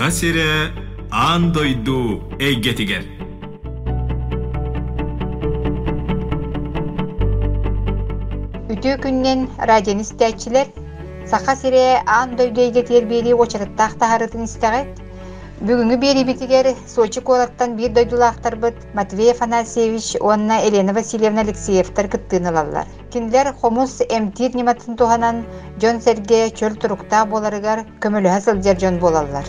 Саха сире андойду эйгетигер. Үтүү күннен радион истәчилер саха сире аан дөйдөйге тербиели очарыттаах таһарытын истәгәт. Бүгүнгү бери битигер Сочи колаттан бир дойдулаахтарбыт Матвей Афанасьевич онна Елена Васильевна Алексеевтар кыттыналалар. Кинлер хомус эмтир ниматын туханан Жон Серге чөл турукта боларыгар көмөлү сылдер жон болалар.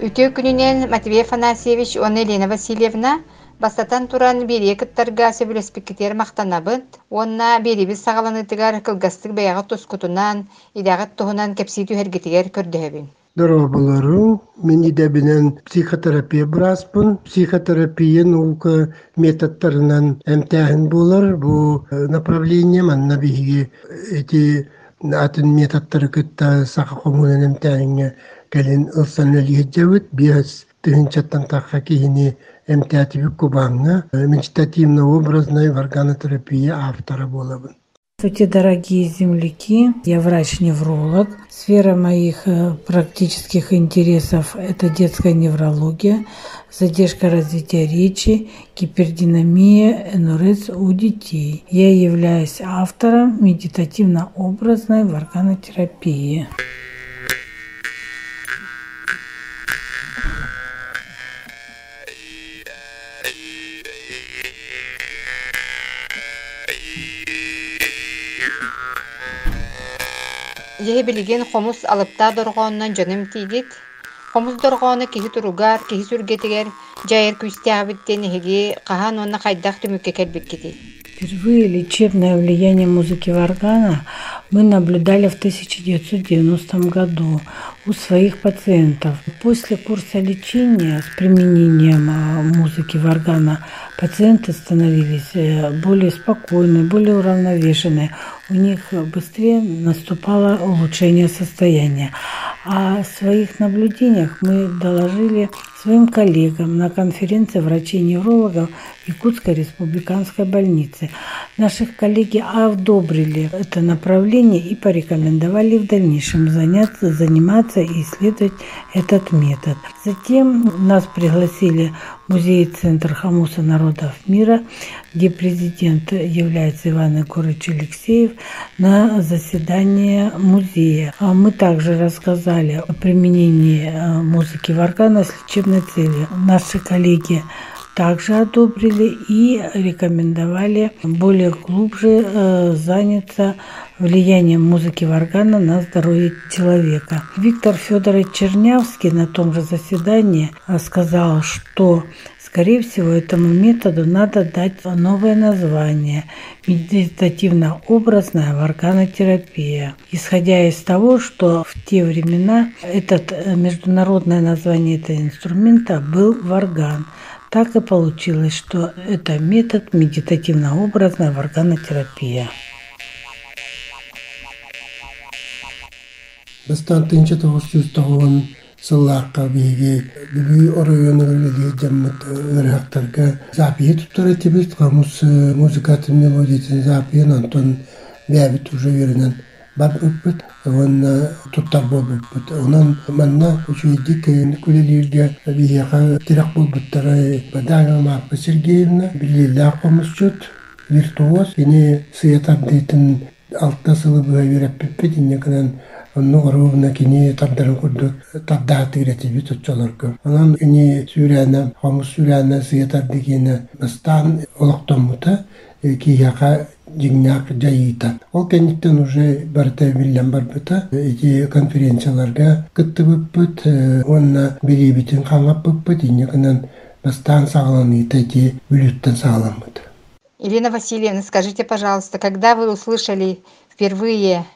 Үтөө күнүнен Матвей Афанасьевич онна Елена Васильевна Бастатан туран бири кыттарга сөбүлеспиккитер мактанабыт, онна берибиз сагаланыдыгар кылгастык бэйага тускутунан, идагат туһунан кепситүү хергетигер көрдөһөбүн. Дорогобалару, мен идебинен психотерапия браспын. Психотерапия наука методтарынан әмтәһин булар. Бу направление манна биһиги эти атын методтары саха комунен әмтәһиңе кэлин ылсан элиһиджэбит биэс тыһынчаттан тахха киһини эмтиативик кубаңна медитативно-образной органотерапия автора болабын. Здравствуйте, дорогие земляки! Я врач-невролог. Сфера моих э, практических интересов – это детская неврология, задержка развития речи, гипердинамия, энурез у детей. Я являюсь автором медитативно-образной органотерапии. Еһи билигин хомус алыпта доргооннан дьоным тиидит. Хомус доргоону киһи туругар, киһи сүргетигер, жайыр күстээбиттен эһиги хаһан онна хайдах түмүкке келбиккити. Впервые лечебное влияние музыки Варгана мы наблюдали в 1990 году у своих пациентов. После курса лечения с применением музыки Варгана пациенты становились э, более спокойны, более уравновешенные. У них быстрее наступало улучшение состояния. О своих наблюдениях мы доложили своим коллегам на конференции врачей-неврологов Якутской республиканской больницы. Наши коллеги одобрили это направление и порекомендовали в дальнейшем заняться, заниматься и исследовать этот метод. Затем нас пригласили в музей-центр Хамуса народов мира, где президент является Иван Егорович Алексеев, на заседание музея. А мы также рассказали о применении э, музыки в органах с лечебной целью. Наши коллеги также одобрили и рекомендовали более глубже э, заняться влиянием музыки в органа на здоровье человека. Виктор Федорович Чернявский на том же заседании э, сказал, что Скорее всего, этому методу надо дать новое название – медитативно-образная органотерапия. Исходя из того, что в те времена этот э, международное название этого инструмента был варган – так и получилось, что это метод медитативно-образная тынча тоғыз жүз тоғын сыллаққа бейге бүлі орайоны жаммат өрәқтарға запие туттар етебіз қамус музыкатын мелодиятын запиен антон бәбіт уже веренен бар ыппыт онна туттар болбуппут онан манна учуйдик кулелирге бияха тирак болбуттара бадага марпа сергеевна билилла комусчут виртуоз ини сыятар дейтин алтта сылы быа юреппиппит иннеканан онну оруубна кини тардарын курдук тардааты иретиби тутчолорго онан ини сүрәнә хамус сүрәнә сыятар дигене бастан олоктоммута кияка жигняк жайыта. Ол кенниктен уже барта биллен барбыта. Эти конференцияларга кыттыбыппыт, онна беребитин каңаппыппыт, инекынан бастан сағаланыйта эти бүлюттен сағаламыт. Ирина Васильевна, скажите, пожалуйста, когда вы услышали впервые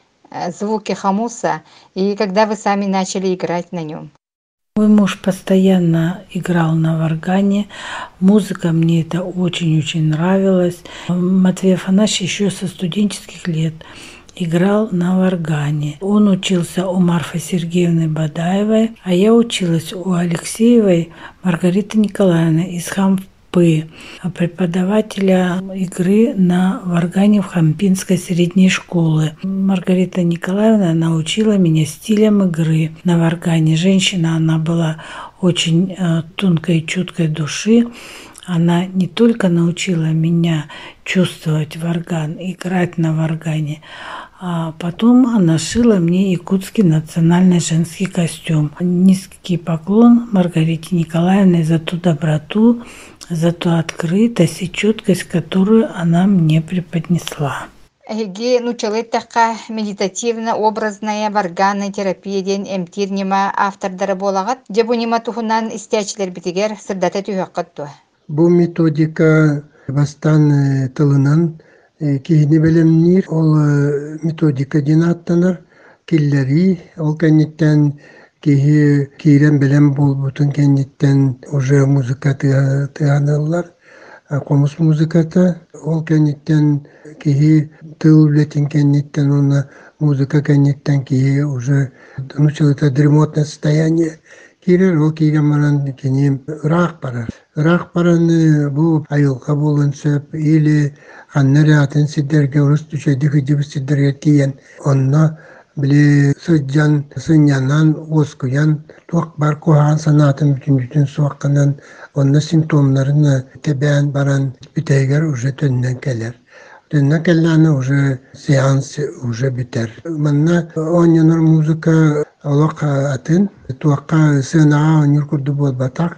звуки хамуса и когда вы сами начали играть на нем? Мой муж постоянно играл на варгане. Музыка мне это очень-очень нравилась. Матвей Афанасьевич еще со студенческих лет играл на варгане. Он учился у Марфы Сергеевны Бадаевой, а я училась у Алексеевой Маргариты Николаевны из хам Пы, преподавателя игры на варгане в Хампинской средней школы. Маргарита Николаевна научила меня стилям игры на варгане. Женщина, она была очень э, тонкой и чуткой души. Она не только научила меня чувствовать варган, играть на варгане, а потом она шила мне якутский национальный женский костюм. Низкий поклон Маргарите Николаевне за ту доброту, за ту открытость и четкость, которую она мне преподнесла. Эги нучалыттакка медитативно-образная варганная терапия ден эмтир нема автордары болагат, жебу нема тухунан истячилер битигер сырдата түйөккөтту. Бу методика бастан тылынан э, киһини белемнир ол э, методика ден аттанар киллери ол кенниттен киһи киирен белем болбутун кенниттен уже музыка тыаныллар. Комус музыката ол кенниттен киһи тыл үлетин кенниттен уна музыка кенниттен киһи уже началото дремотное состояние. Кирер ол кийген баран кини ыраак барар. Ыраак баран бу айылга болун сөп или ханнар атын сидерге урус түшеди хыжыбы сидерге тиен онно били сыджан сынянан оскуян туак бар кухан санатын бүтүн бүтүн суакканан онно симптомларын тебен баран бүтейгер уже битер. Манна оньонор музыка олок атын туакка сына оньор курду бол батак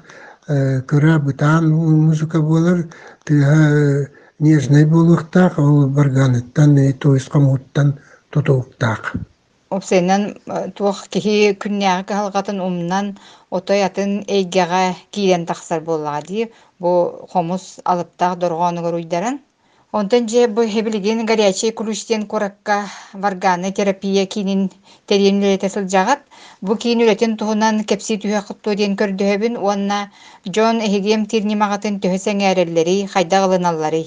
кыра бутан музыка болар тыга нежный болуктак ол барганыттан муттан тотуктак. Опсенен туох кихи күннәгә халгатын умнан отой атын эйгәгә киен тахсар буллага ди. Бу хомус алыптак доргоны уйдаран Онтан же бу хебилигин горячий ключтен коракка варганы терапия кинин теренлете сылжагат. Бу кийин үлетен туһунан кепси түйе кытту ден көрдөһөбүн, уонна Джон эхигем тирнимагатын төһөсең әреллери, хайдагылыналлары.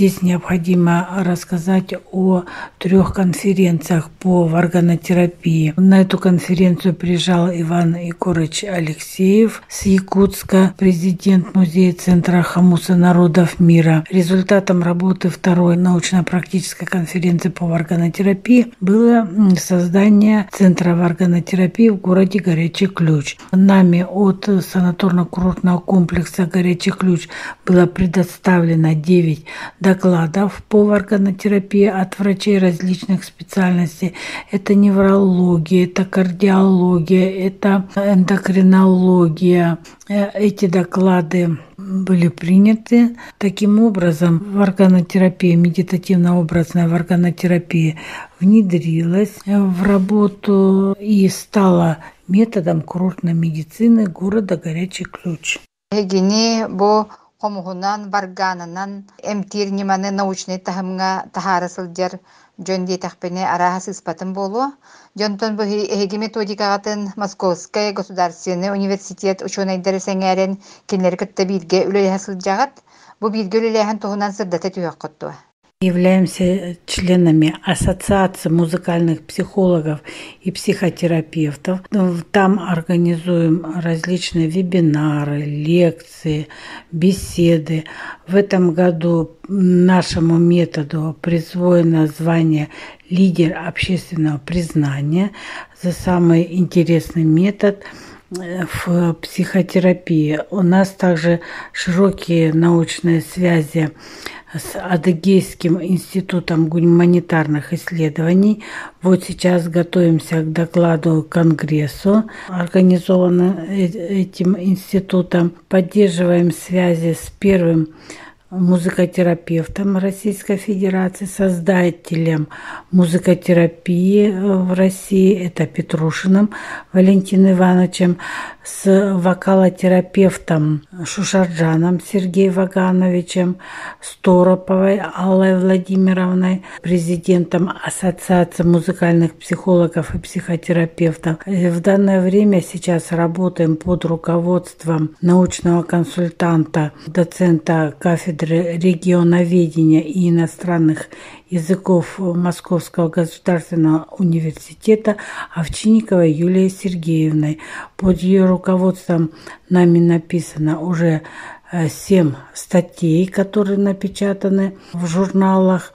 Здесь необходимо рассказать о трех конференциях по варганотерапии. На эту конференцию приезжал Иван Егорович Алексеев с Якутска, президент Музея Центра Хамуса народов мира. Результатом работы второй научно-практической конференции по варганотерапии было создание Центра варганотерапии в городе Горячий Ключ. Нами от санаторно-курортного комплекса Горячий Ключ было предоставлено 9 докладов по органотерапии от врачей различных специальностей. Это неврология, это кардиология, это эндокринология. Э, эти доклады были приняты. Таким образом, в органотерапии, медитативно-образная в органотерапии внедрилась в работу и стала методом курортной медицины города Горячий Ключ. Эгини бу хомуһунан барганынан эмтир ниманы научный тахымга тахары сылдьар дьон диэтэхпини арааһа сыспатын болуо дьонтон бу эһиги методикагатын московская государственный университет ученыйдары сэҥээрин кинилери кытта биирге үлэйэһэ сылдьаҕат. Бу биирге үлэлээһэн туһунан сырдата түйөккоттуа являемся членами Ассоциации музыкальных психологов и психотерапевтов. Там организуем различные вебинары, лекции, беседы. В этом году нашему методу присвоено звание лидер общественного признания за самый интересный метод э, в психотерапии. У нас также широкие научные связи с Адыгейским институтом гуманитарных исследований. Вот сейчас готовимся к докладу Конгрессу, организованному э, этим институтом. Поддерживаем связи с первым музыкотерапевтом Российской Федерации, создателем музыкотерапии в России, это Петрушиным Валентином Ивановичем, с вокалотерапевтом Шушарджаном Сергеем Вагановичем, Стороповой Аллой Владимировной, президентом Ассоциации музыкальных психологов и психотерапевтов. В данное время сейчас работаем под руководством научного консультанта, доцента кафедры регионоведения и иностранных языков Московского государственного университета Овчинниковой Юлией Сергеевной. Под ее руководством нами написано уже семь статей, которые напечатаны в журналах.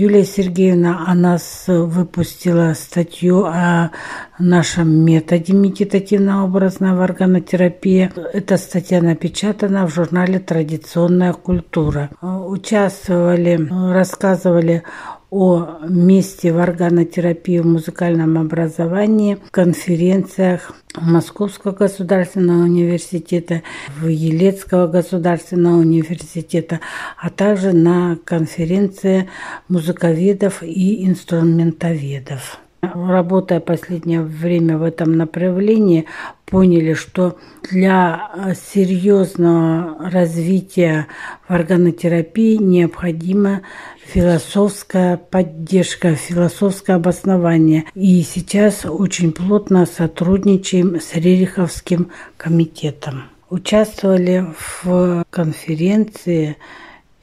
Юлия Сергеевна о нас выпустила статью о нашем методе медитативно-образного органотерапии. Эта статья напечатана в журнале «Традиционная культура». Участвовали, рассказывали о месте в органотерапии в музыкальном образовании, в конференциях Московского государственного университета, в Елецкого государственного университета, а также на конференции музыковедов и инструментоведов. Работая последнее время в этом направлении, поняли, что для серьезного развития органотерапии необходимо философская поддержка, философское обоснование. И сейчас очень плотно сотрудничаем с Рериховским комитетом. Участвовали в конференции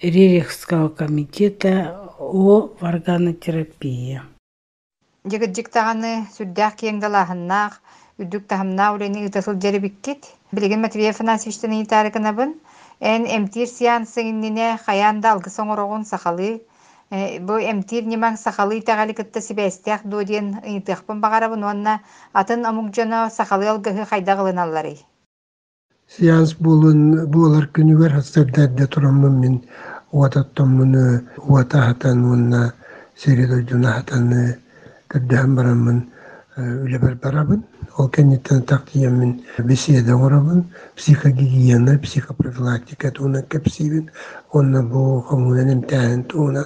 Рериховского комитета о органотерапии. Жигиттаганы сүрдээх киэҥдалааһыннаах, үрдүк таһамнаа үлэни ытасыл жеребиккит. Билеген Матвеев Афанасьевичтен итаарыкынабын, эн эмтир сеансы иннине хаяанда алгы соҥорогун сахалы, Э, бу эмтир нимаң сахалы тагали кытта сибэстэх дуодиен ыйтыхпын багарабын уонна атын амугжоно сахалы алгыһы хайдагылыналлары Сеанс булун булар күнүгөр хастырдадда тураммын мен уататтоммуну уатахатан уонна үлебер барабын ол беседа орабын психогигиена психопрофилактика туна онна бу туна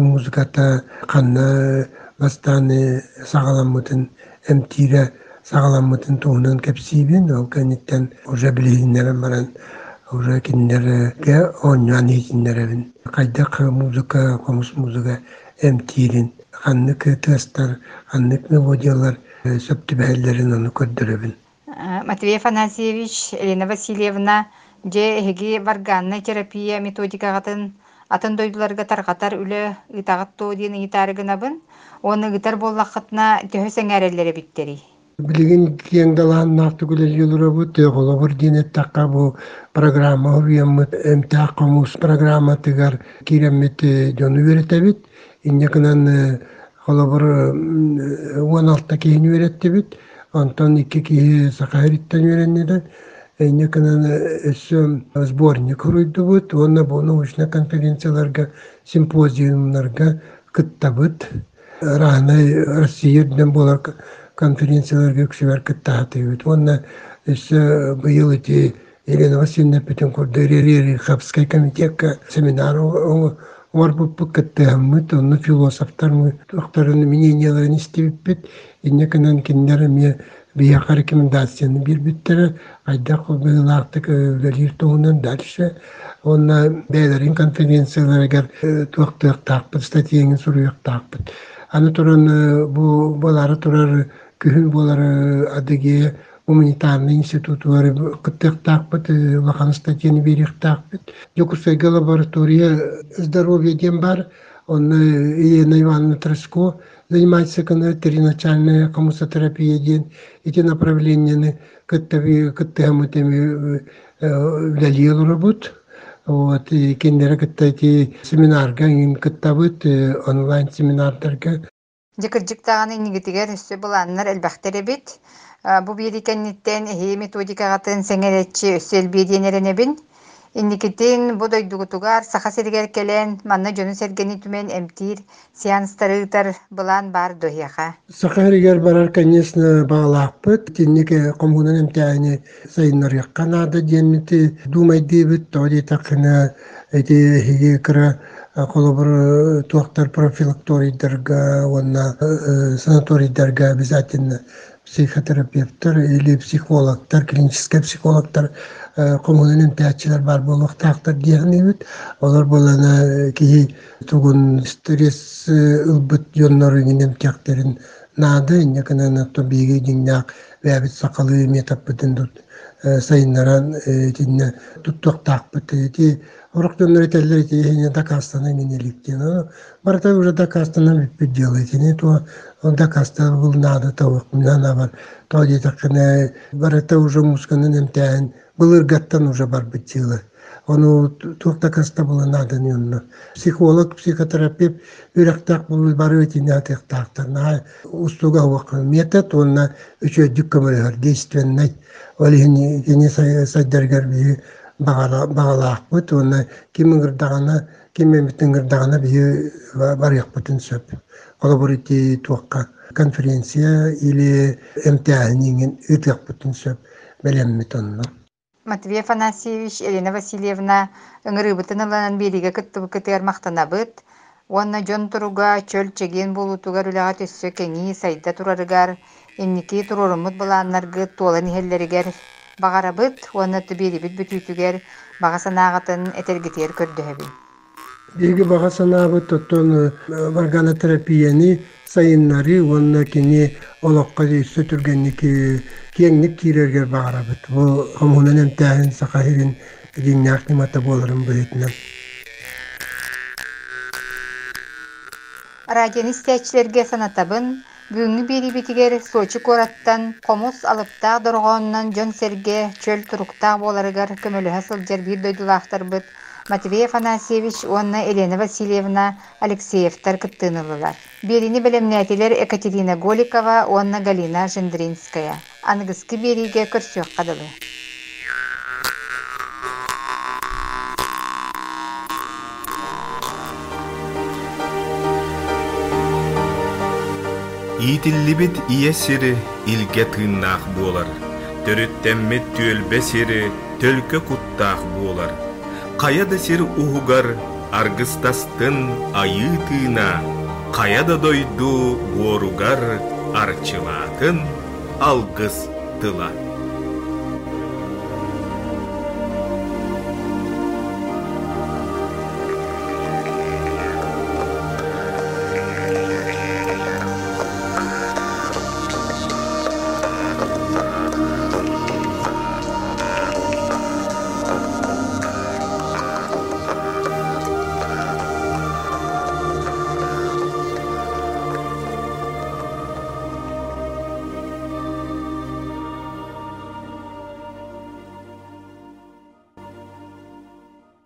музыката канна бастаны эмтире туунан ол уже билигиннерен баран уже кайдак музыка комус музыка эмтирин ханнык тыстар ханнык мелодиялар сөптүбәһэлләрин ону көрдөрөбүн Матвей Афанасьевич, Елена Васильевна, же эһиги варганна терапия методикагатын атын дойдуларга таргатар үле ытагат тоодиен итарыгынабын, оны ытар боллахытна төһө сәңәрелләре биттери. билигин киеңдалаан наартыгулел юлурабу төголобур дине такка бу программа эмтаа комус программа тыгар киреммит жону беретебит иннекынан холобур уон алта киһин үөреттибит онтон икки киһи сакаһириттен үөреннилер иннекынан өссө сборник хуруйдубут уонна бу научный конференцияларга симпозиумнарга кыттабыт рахны россияден болар конференцияларга күсүбер кыттаатыбыт уонна өссө быйыл ити Елена Васильевна Петенкурда Рериховская комитетка семинар Орбуппу кыттыаммыт, онны философтар тохтарын мненияларын истебиппит, иннеканан киннер ме бияка рекомендацияны бирбиттере, айдак быйлактык өлелир тоонан дальше, онна бәйлерин конференцияларыгар туактык таакпыт, статьяңын суруяк таакпыт. Аны туран бу болары турар күһүн болары адыге гуманитарный институтлары кыттыктаакпыт лахан статьяны бериктаакпыт жокусайга лаборатория здоровья ден бар он Елена Ивановна Треско занимается терриначальная коммусотерапия ден эти направления кыттыгы кыттыгамытыми влялил работ. Вот и кендері кыттати семинарга кыттабыт онлайн семинардарга Жикыржыктаганы нигитигер өссө буланнар элбахтер бит. Бу биерикенниттен эһи методикагатын сеңеретчи өссөл биедиенеренебин. Инникитин бу дойдугутугар саха сергер келен манна жөну сергени түмен эмтир сеанстарыытар булан бар дохияха. Сахаригер барар, конечно, бағалақпыт. Тиннеке коммунан эмтяйни сайыннар якканада деннити думай дебит, тоди тақына эти хиге кыра колобур туактар профилакторийдерга, онна санаторийдерга обязательно психотерапевттер или психологтар, клинический психологтар, коммунан эмтячилер бар болуктактар дияныбыт. Олар болана ки тугун стресс ылбыт жоннорын эмтяктерин нады, неканан атто биги диңнак вәбит сакалы метаппытын дут сайыннаран тинне туттуктакпыт. Ти Урок донор теллер эти не докастаны минеликтен. Барта уже докастаны биппит делает. Не то он докаста был надо того, надо бар. То где так не уже мусканы немтян былыргаттан уже бар бытилы ону турта каста было надо нюнно психолог психотерапевт үректак бул бары өтинятыктактар на устуга уак метод онна үчө дүккөмөлөр действенный олихини кини сайдергер бии багалаакпыт онна кимиңирдагана кимемитиңирдагана бии барыякпытын сөп. Колобурити туакка конференция или эмтианиңин ытыакпытын сөп белеммит онно. Матвей Афанасьевич, Елена Васильевна, ыңырыбытын ыланан бириге кыттыбы кытыар мактанабыт, уонна дьон туруга чөл чеген кэҥии сайда турарыгар, инники турурумут былааннаргы туолан иһэллэригэр багарабыт, уонна тыбиэрибит бүтүүтүгэр бага санааҕатын этергитиэр көрдөһөбүн. Биги бага санаабыт тоттон органотерапияны сайыннары уонна кини олоққа өссө түргенники киэҥник киирэргэр баарабыт бу хомунан эмтээһин сахахирин диңнаах нимата буоларын быһытынан Радионистәчләргә санатабын бүгүнкү биирибитигер Сочи кораттан комус алыптаах доргооннан дьон серге чөл туруктаах буоларыгар көмөлөһө сылдьар биир дойдулаахтарбыт Матвей Афанасьевич уонна Елена Васильевна Алексеевтар кыттыынылылар. Берини белемнәтилер Екатерина Голикова уонна Галина Жендринская. Аныгыскы бериге көрсөк кадылы. Иитиллибит ие сири илге тыыннаах буолар. Төрүттэммит түөлбе сири төлкө куттаах буолар. Каяда сир уһугар аргыстастын айыы тыына, каяда дойду буоругар арчылаатын алгыс тыла.